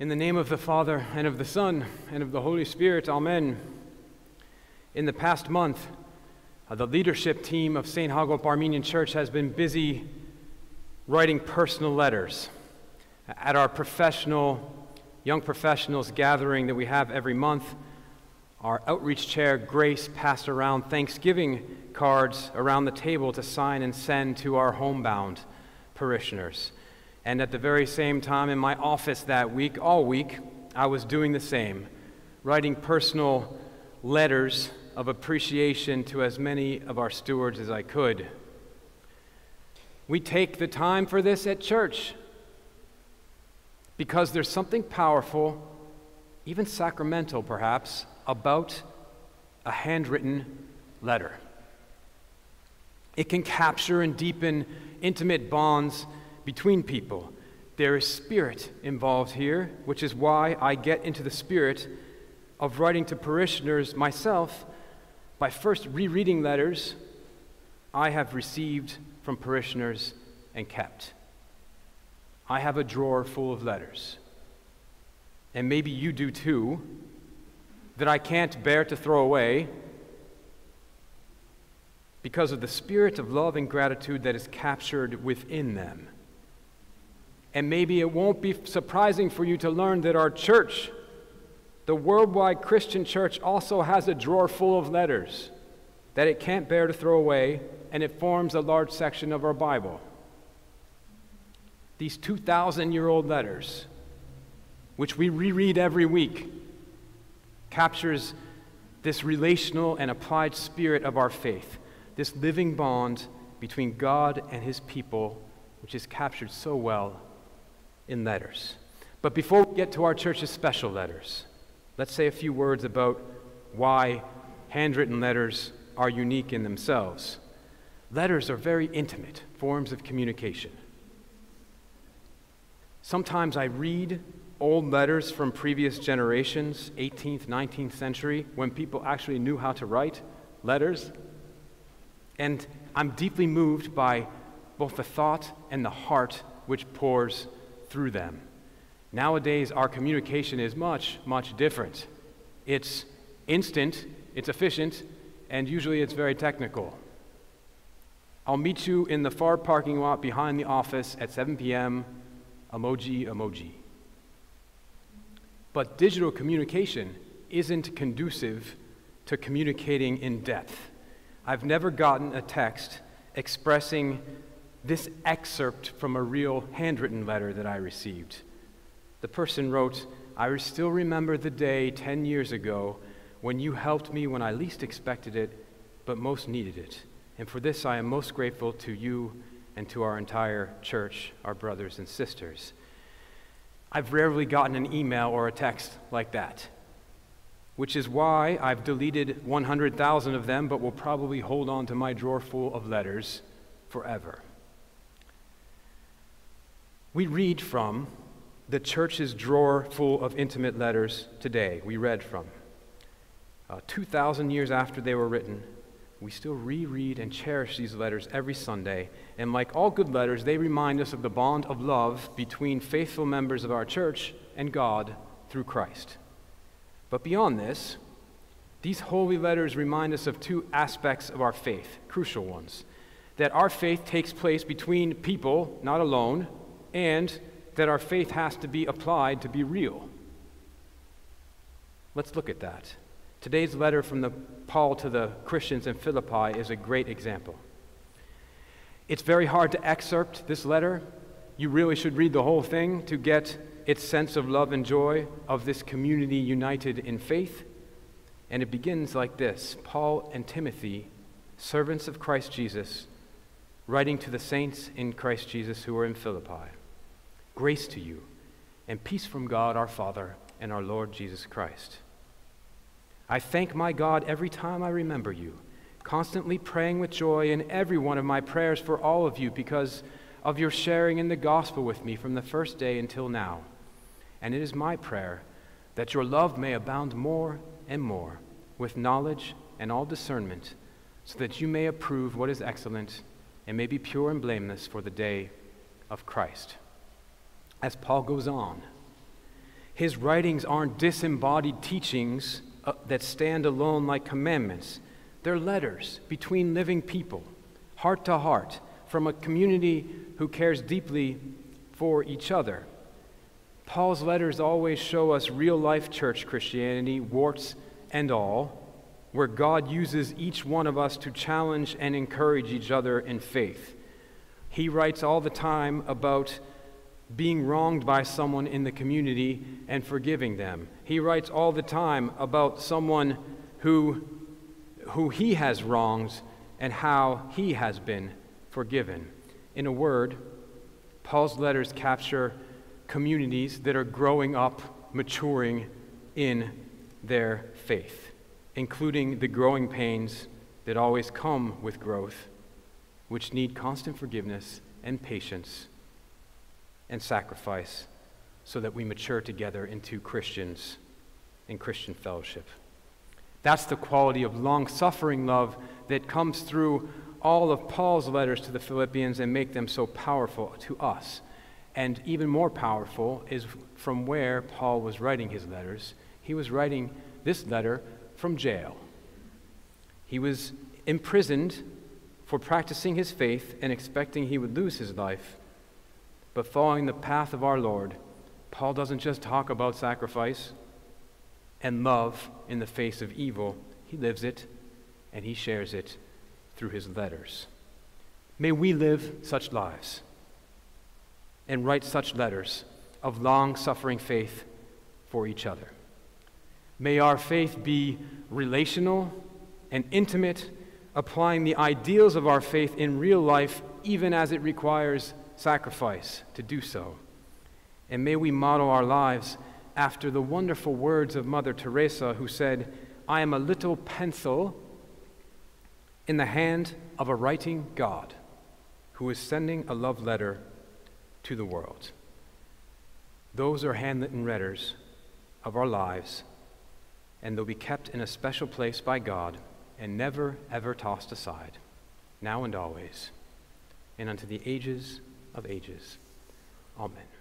In the name of the Father, and of the Son, and of the Holy Spirit, Amen. In the past month, uh, the leadership team of St. Hagop Armenian Church has been busy writing personal letters. At our professional, young professionals gathering that we have every month, our outreach chair, Grace, passed around Thanksgiving cards around the table to sign and send to our homebound parishioners. And at the very same time, in my office that week, all week, I was doing the same, writing personal letters of appreciation to as many of our stewards as I could. We take the time for this at church because there's something powerful, even sacramental perhaps, about a handwritten letter. It can capture and deepen intimate bonds between people. There is spirit involved here, which is why I get into the spirit of writing to parishioners myself by first rereading letters I have received from parishioners and kept. I have a drawer full of letters, and maybe you do too, that I can't bear to throw away because of the spirit of love and gratitude that is captured within them. And maybe it won't be surprising for you to learn that our church, the worldwide Christian church, also has a drawer full of letters that it can't bear to throw away, and it forms a large section of our Bible. These 2,000 year old letters, which we reread every week, captures this relational and applied spirit of our faith, this living bond between God and his people, which is captured so well in letters. But before we get to our church's special letters, let's say a few words about why handwritten letters are unique in themselves. Letters are very intimate forms of communication. Sometimes I read old letters from previous generations, 18th, 19th century, when people actually knew how to write letters. And I'm deeply moved by both the thought and the heart which pours through them. Nowadays, our communication is much, much different. It's instant, it's efficient, and usually it's very technical. I'll meet you in the far parking lot behind the office at 7 p.m. Emoji, emoji. But digital communication isn't conducive to communicating in depth. I've never gotten a text expressing this excerpt from a real handwritten letter that I received. The person wrote, I still remember the day 10 years ago when you helped me when I least expected it, but most needed it. And for this I am most grateful to you and to our entire church, our brothers and sisters. I've rarely gotten an email or a text like that, which is why I've deleted 100,000 of them, but will probably hold on to my drawer full of letters forever. We read from the church's drawer full of intimate letters today. We read from. Uh, 2,000 years after they were written, we still reread and cherish these letters every Sunday. And like all good letters, they remind us of the bond of love between faithful members of our church and God through Christ. But beyond this, these holy letters remind us of two aspects of our faith, crucial ones. That our faith takes place between people, not alone, and that our faith has to be applied to be real. Let's look at that. Today's letter from the, Paul to the Christians in Philippi is a great example. It's very hard to excerpt this letter. You really should read the whole thing to get its sense of love and joy of this community united in faith. And it begins like this Paul and Timothy, servants of Christ Jesus, writing to the saints in Christ Jesus who are in Philippi. Grace to you, and peace from God our Father and our Lord Jesus Christ. I thank my God every time I remember you, constantly praying with joy in every one of my prayers for all of you because of your sharing in the gospel with me from the first day until now. And it is my prayer that your love may abound more and more with knowledge and all discernment, so that you may approve what is excellent and may be pure and blameless for the day of Christ as Paul goes on. His writings aren't disembodied teachings uh, that stand alone like commandments. They're letters between living people, heart to heart, from a community who cares deeply for each other. Paul's letters always show us real life church Christianity, warts and all, where God uses each one of us to challenge and encourage each other in faith. He writes all the time about being wronged by someone in the community and forgiving them. He writes all the time about someone who, who he has wronged and how he has been forgiven. In a word, Paul's letters capture communities that are growing up, maturing in their faith, including the growing pains that always come with growth, which need constant forgiveness and patience and sacrifice so that we mature together into Christians in Christian fellowship. That's the quality of long suffering love that comes through all of Paul's letters to the Philippians and make them so powerful to us. And even more powerful is from where Paul was writing his letters. He was writing this letter from jail. He was imprisoned for practicing his faith and expecting he would lose his life. But following the path of our Lord, Paul doesn't just talk about sacrifice and love in the face of evil, he lives it and he shares it through his letters. May we live such lives and write such letters of long suffering faith for each other. May our faith be relational and intimate, applying the ideals of our faith in real life, even as it requires sacrifice to do so. And may we model our lives after the wonderful words of Mother Teresa, who said, I am a little pencil in the hand of a writing God who is sending a love letter to the world. Those are handwritten letters of our lives, and they'll be kept in a special place by God and never, ever tossed aside, now and always, and unto the ages of ages. Amen.